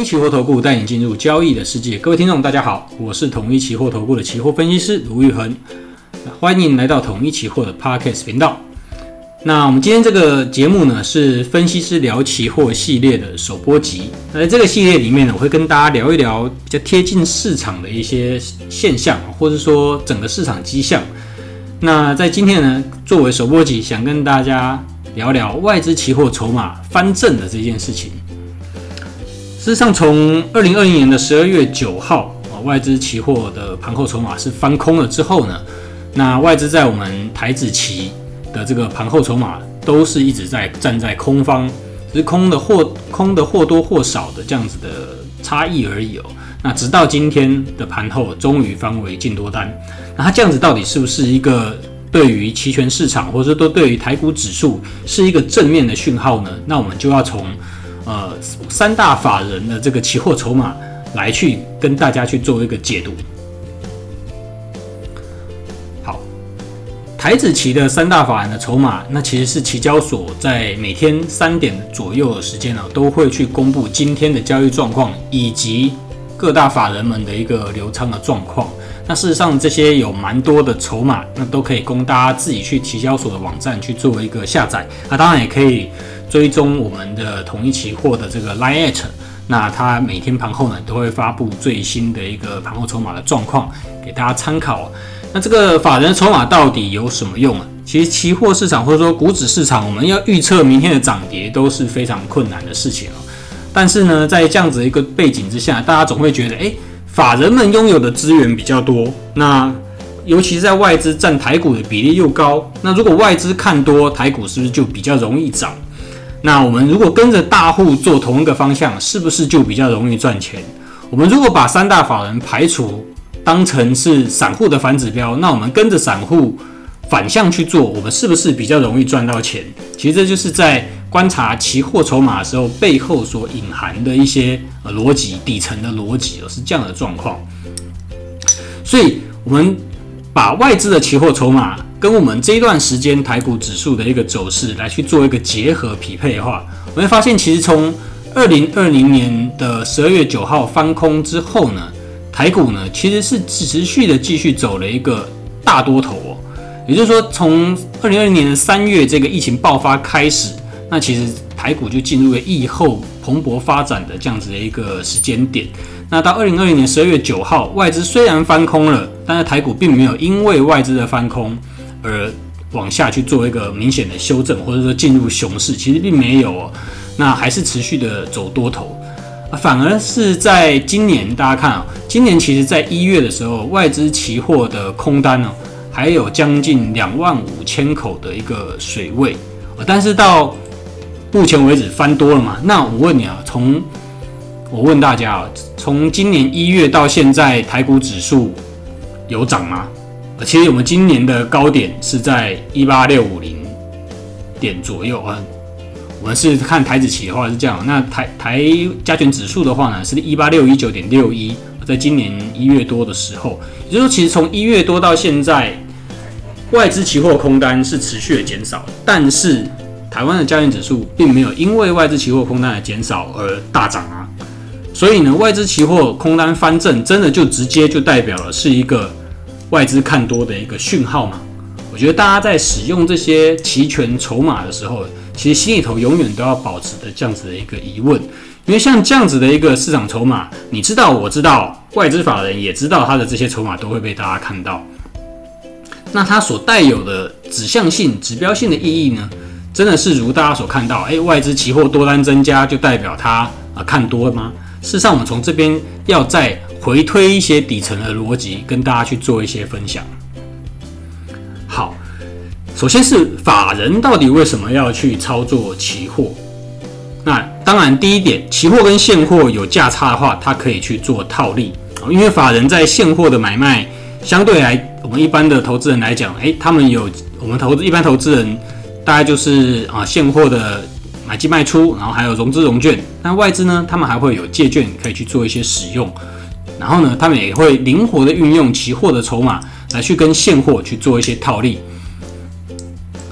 一期货投顾带你进入交易的世界，各位听众大家好，我是统一期货投顾的期货分析师卢玉恒，欢迎来到统一期货的 Podcast 频道。那我们今天这个节目呢，是分析师聊期货系列的首播集。那在这个系列里面呢，我会跟大家聊一聊比较贴近市场的一些现象，或者说整个市场迹象。那在今天呢，作为首播集，想跟大家聊聊外资期货筹码翻正的这件事情。事实上，从二零二零年的十二月九号啊，外资期货的盘后筹码是翻空了之后呢，那外资在我们台指期的这个盘后筹码都是一直在站在空方，只是空的或空的或多或少的这样子的差异而已哦。那直到今天的盘后终于翻为净多单，那它这样子到底是不是一个对于期权市场，或者说都对于台股指数是一个正面的讯号呢？那我们就要从呃三大法人的这个期货筹码来去跟大家去做一个解读。好台子期的三大法人的筹码，那其实是期交所在每天三点左右的时间呢，都会去公布今天的交易状况，以及各大法人们的一个流仓的状况。那事实上，这些有蛮多的筹码，那都可以供大家自己去期交所的网站去做一个下载。那当然也可以追踪我们的同一期货的这个 Line@，那它每天盘后呢都会发布最新的一个盘后筹码的状况，给大家参考。那这个法人筹码到底有什么用啊？其实期货市场或者说股指市场，我们要预测明天的涨跌都是非常困难的事情哦。但是呢，在这样子一个背景之下，大家总会觉得，诶，法人们拥有的资源比较多，那尤其是在外资占台股的比例又高，那如果外资看多台股，是不是就比较容易涨？那我们如果跟着大户做同一个方向，是不是就比较容易赚钱？我们如果把三大法人排除，当成是散户的反指标，那我们跟着散户反向去做，我们是不是比较容易赚到钱？其实这就是在观察期货筹码的时候背后所隐含的一些呃逻辑底层的逻辑，是这样的状况。所以，我们把外资的期货筹码跟我们这一段时间台股指数的一个走势来去做一个结合匹配的话，我们会发现，其实从二零二零年的十二月九号翻空之后呢，台股呢，其实是持续的继续走了一个大多头哦，也就是说，从二零二零年的三月这个疫情爆发开始，那其实台股就进入了疫后蓬勃发展的这样子的一个时间点。那到二零二零年十二月九号，外资虽然翻空了，但是台股并没有因为外资的翻空而往下去做一个明显的修正，或者说进入熊市，其实并没有哦，那还是持续的走多头。反而是在今年，大家看啊，今年其实在一月的时候，外资期货的空单呢，还有将近两万五千口的一个水位，但是到目前为止翻多了嘛？那我问你啊，从我问大家啊，从今年一月到现在，台股指数有涨吗？其实我们今年的高点是在一八六五零点左右啊。我们是看台子期的话是这样，那台台加权指数的话呢，是一八六一九点六一，在今年一月多的时候，也就是说，其实从一月多到现在，外资期货空单是持续的减少，但是台湾的加权指数并没有因为外资期货空单的减少而大涨啊，所以呢，外资期货空单翻正，真的就直接就代表了是一个外资看多的一个讯号嘛？我觉得大家在使用这些期权筹码的时候，其实心里头永远都要保持的这样子的一个疑问，因为像这样子的一个市场筹码，你知道，我知道，外资法人也知道，他的这些筹码都会被大家看到。那它所带有的指向性、指标性的意义呢，真的是如大家所看到，诶，外资期货多单增加就代表它啊看多了吗？事实上，我们从这边要再回推一些底层的逻辑，跟大家去做一些分享。好。首先是法人到底为什么要去操作期货？那当然，第一点，期货跟现货有价差的话，它可以去做套利。因为法人在现货的买卖，相对来我们一般的投资人来讲，诶，他们有我们投资一般投资人大概就是啊现货的买进卖出，然后还有融资融券。那外资呢，他们还会有借券可以去做一些使用，然后呢，他们也会灵活的运用期货的筹码来去跟现货去做一些套利。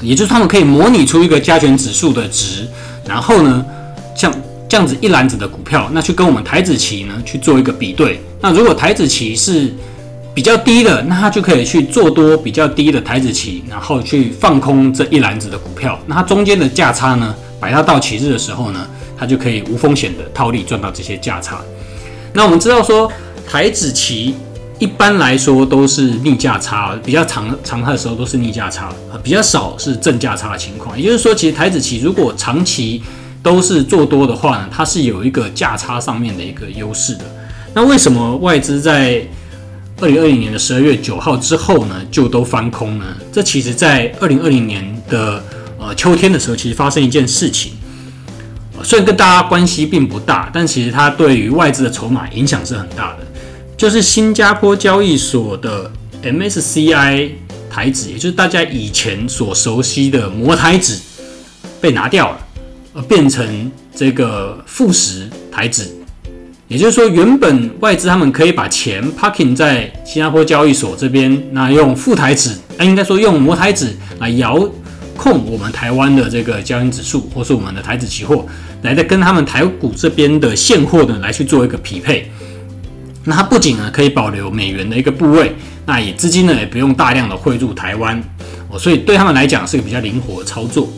也就是他们可以模拟出一个加权指数的值，然后呢，像这样子一篮子的股票，那去跟我们台指期呢去做一个比对。那如果台指期是比较低的，那它就可以去做多比较低的台指期，然后去放空这一篮子的股票。那它中间的价差呢，摆到到期日的时候呢，它就可以无风险的套利赚到这些价差。那我们知道说台指期一般来说都是逆价差，比较长常态的时候都是逆价差，比较少是正价差的情况。也就是说，其实台指期如果长期都是做多的话呢，它是有一个价差上面的一个优势的。那为什么外资在二零二零年的十二月九号之后呢，就都翻空呢？这其实，在二零二零年的呃秋天的时候，其实发生一件事情，虽然跟大家关系并不大，但其实它对于外资的筹码影响是很大的。就是新加坡交易所的 MSCI 台指，也就是大家以前所熟悉的摩台指，被拿掉了。而变成这个富时台指，也就是说，原本外资他们可以把钱 parking 在新加坡交易所这边，那用富台指，那应该说用摩台指来遥控我们台湾的这个交易指数，或是我们的台指期货，来再跟他们台股这边的现货呢来去做一个匹配。那它不仅呢可以保留美元的一个部位，那也资金呢也不用大量的汇入台湾哦，所以对他们来讲是个比较灵活的操作。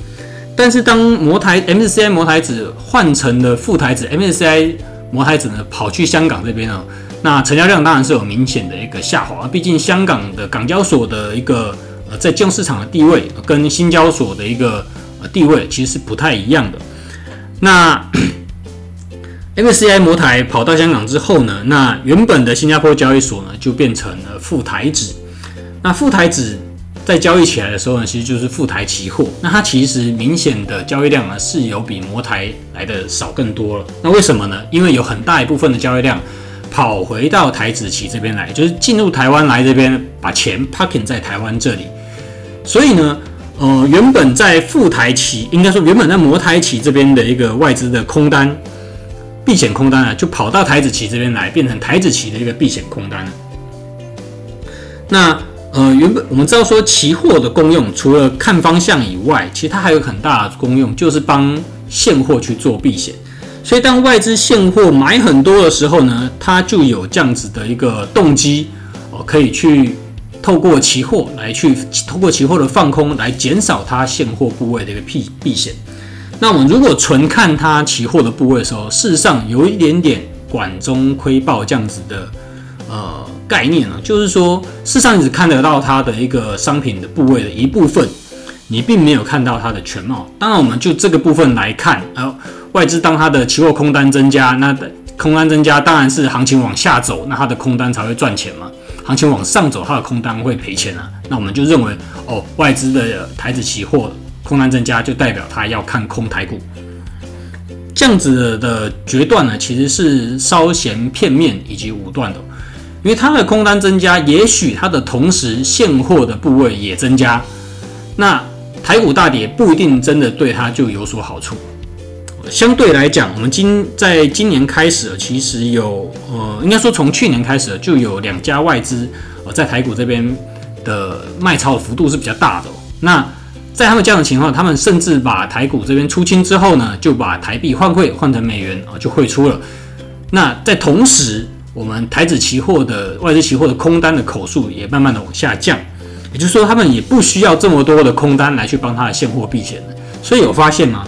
但是当摩台 MSCI 摩台指换成了富台指 MSCI 摩台指呢，跑去香港这边呢，那成交量当然是有明显的一个下滑。毕竟香港的港交所的一个呃在金融市场的地位跟新交所的一个呃地位其实是不太一样的。那 MSCI 摩台跑到香港之后呢，那原本的新加坡交易所呢就变成了副台指。那副台指。在交易起来的时候呢，其实就是副台期货。那它其实明显的交易量呢，是有比摩台来的少更多了。那为什么呢？因为有很大一部分的交易量跑回到台指期这边来，就是进入台湾来这边把钱 parking 在台湾这里。所以呢，呃，原本在副台期，应该说原本在摩台期这边的一个外资的空单，避险空单啊，就跑到台子期这边来，变成台子期的一个避险空单。那呃，原本我们知道说期货的功用，除了看方向以外，其实它还有很大的功用，就是帮现货去做避险。所以当外资现货买很多的时候呢，它就有这样子的一个动机，哦，可以去透过期货来去透过期货的放空来减少它现货部位的一个避避险。那我们如果纯看它期货的部位的时候，事实上有一点点管中窥豹这样子的，呃。概念呢，就是说，事实上你只看得到它的一个商品的部位的一部分，你并没有看到它的全貌。当然，我们就这个部分来看，呃，外资当它的期货空单增加，那空单增加当然是行情往下走，那它的空单才会赚钱嘛。行情往上走，它的空单会赔钱啊。那我们就认为，哦，外资的台子期货空单增加，就代表他要看空台股。这样子的决断呢，其实是稍嫌片面以及武断的。因为它的空单增加，也许它的同时现货的部位也增加，那台股大跌不一定真的对它就有所好处。相对来讲，我们今在今年开始，其实有呃，应该说从去年开始就有两家外资呃在台股这边的卖超的幅度是比较大的。那在他们这样的情况，他们甚至把台股这边出清之后呢，就把台币换汇换成美元啊，就汇出了。那在同时，我们台指期货的外资期货的空单的口数也慢慢的往下降，也就是说，他们也不需要这么多的空单来去帮他的现货避险。所以有发现吗？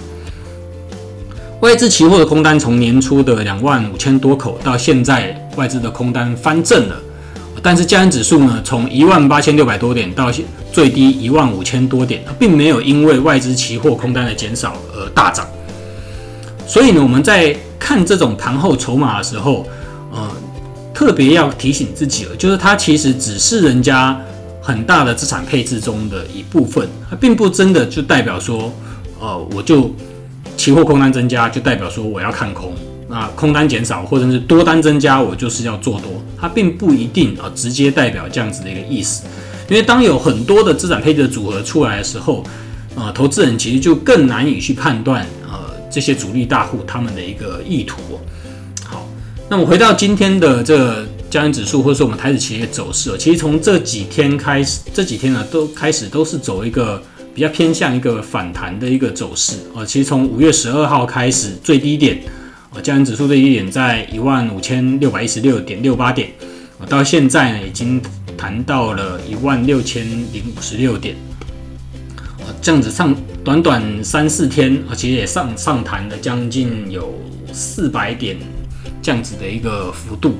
外资期货的空单从年初的两万五千多口到现在外资的空单翻正了，但是加权指数呢，从一万八千六百多点到最低一万五千多点，并没有因为外资期货空单的减少而大涨。所以呢，我们在看这种盘后筹码的时候，呃。特别要提醒自己了，就是它其实只是人家很大的资产配置中的一部分，它并不真的就代表说，呃，我就期货空单增加就代表说我要看空，那空单减少或者是多单增加，我就是要做多，它并不一定啊直接代表这样子的一个意思。因为当有很多的资产配置的组合出来的时候，呃，投资人其实就更难以去判断呃这些主力大户他们的一个意图。好那么回到今天的这个加权指数，或者说我们台指企业走势，其实从这几天开始，这几天呢都开始都是走一个比较偏向一个反弹的一个走势啊。其实从五月十二号开始最低点加权指数的低点在一万五千六百一十六点六八点，到现在呢已经弹到了一万六千零五十六点，这样子上短短三四天啊，其实也上上弹了将近有四百点这样子的一个幅度。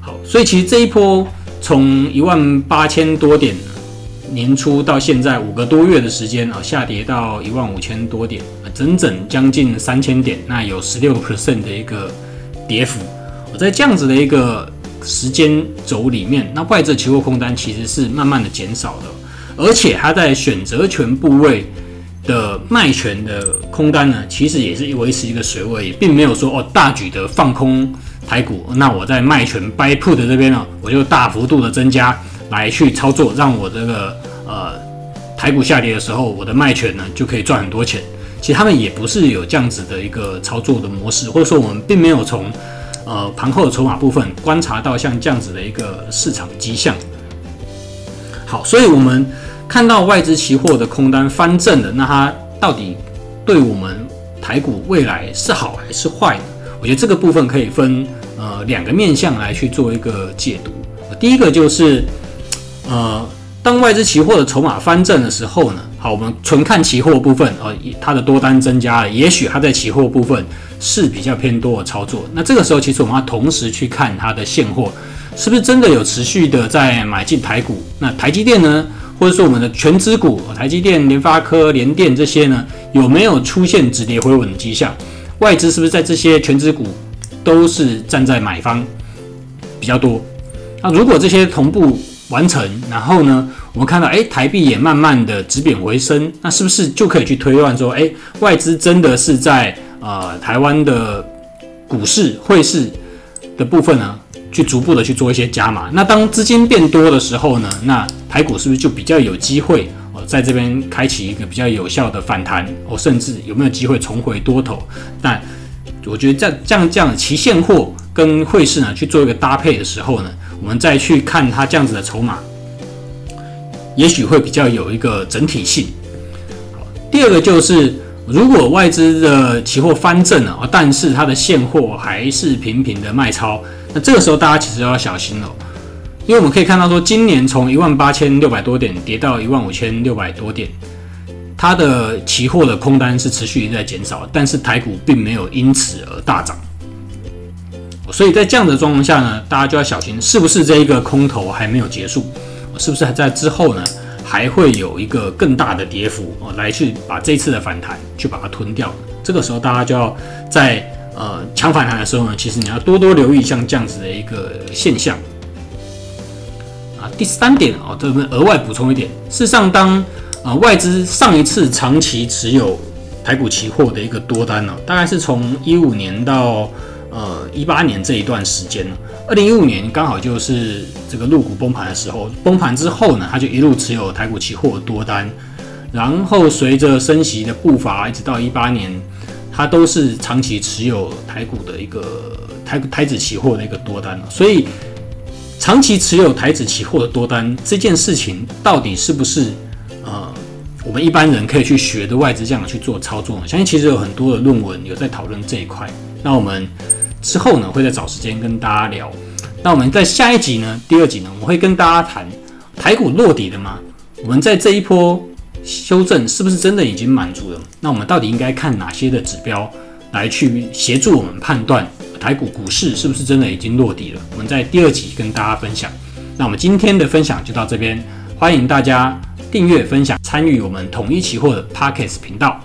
好，所以其实这一波从一万八千多点年初到现在五个多月的时间啊，下跌到一万五千多点。整整将近三千点，那有十六个 percent 的一个跌幅。我在这样子的一个时间轴里面，那外资期货空单其实是慢慢的减少的，而且它在选择权部位的卖权的空单呢，其实也是维持一个水位，并没有说哦大举的放空台股。那我在卖权 buy put 这边呢，我就大幅度的增加来去操作，让我这个呃台股下跌的时候，我的卖权呢就可以赚很多钱。其实他们也不是有这样子的一个操作的模式，或者说我们并没有从呃盘后的筹码部分观察到像这样子的一个市场迹象。好，所以我们看到外资期货的空单翻正了，那它到底对我们台股未来是好还是坏呢？我觉得这个部分可以分呃两个面向来去做一个解读。第一个就是呃。当外资期货的筹码翻正的时候呢，好，我们纯看期货部分，呃，它的多单增加了，也许它在期货部分是比较偏多的操作。那这个时候，其实我们要同时去看它的现货是不是真的有持续的在买进台股。那台积电呢，或者说我们的权值股，台积电、联发科、联电这些呢，有没有出现止跌回稳的迹象？外资是不是在这些权值股都是站在买方比较多？那如果这些同步，完成，然后呢，我们看到，哎，台币也慢慢的止贬回升，那是不是就可以去推断说，哎，外资真的是在呃台湾的股市、汇市的部分呢，去逐步的去做一些加码？那当资金变多的时候呢，那台股是不是就比较有机会哦，在这边开启一个比较有效的反弹？哦，甚至有没有机会重回多头？但我觉得这样这样这样期现货跟汇市呢去做一个搭配的时候呢，我们再去看它这样子的筹码，也许会比较有一个整体性。第二个就是，如果外资的期货翻正了，但是它的现货还是频频的卖超，那这个时候大家其实要小心了，因为我们可以看到说，今年从一万八千六百多点跌到一万五千六百多点，它的期货的空单是持续在减少，但是台股并没有因此而大涨。所以在这样的状况下呢，大家就要小心，是不是这一个空头还没有结束？是不是还在之后呢，还会有一个更大的跌幅哦，来去把这次的反弹去把它吞掉？这个时候大家就要在呃抢反弹的时候呢，其实你要多多留意像这样子的一个现象啊。第三点哦，这边额外补充一点，事实上当呃外资上一次长期持有台股期货的一个多单呢，大概是从一五年到。呃，一八年这一段时间呢，二零一五年刚好就是这个陆股崩盘的时候，崩盘之后呢，他就一路持有台股期货多单，然后随着升息的步伐，一直到一八年，他都是长期持有台股的一个台台指期货的一个多单。所以，长期持有台指期货的多单这件事情，到底是不是呃我们一般人可以去学的外资这样去做操作呢？相信其实有很多的论文有在讨论这一块。那我们。之后呢，会再找时间跟大家聊。那我们在下一集呢，第二集呢，我会跟大家谈台股落底了吗？我们在这一波修正是不是真的已经满足了？那我们到底应该看哪些的指标来去协助我们判断台股股市是不是真的已经落底了？我们在第二集跟大家分享。那我们今天的分享就到这边，欢迎大家订阅、分享、参与我们统一期货的 Podcast 频道。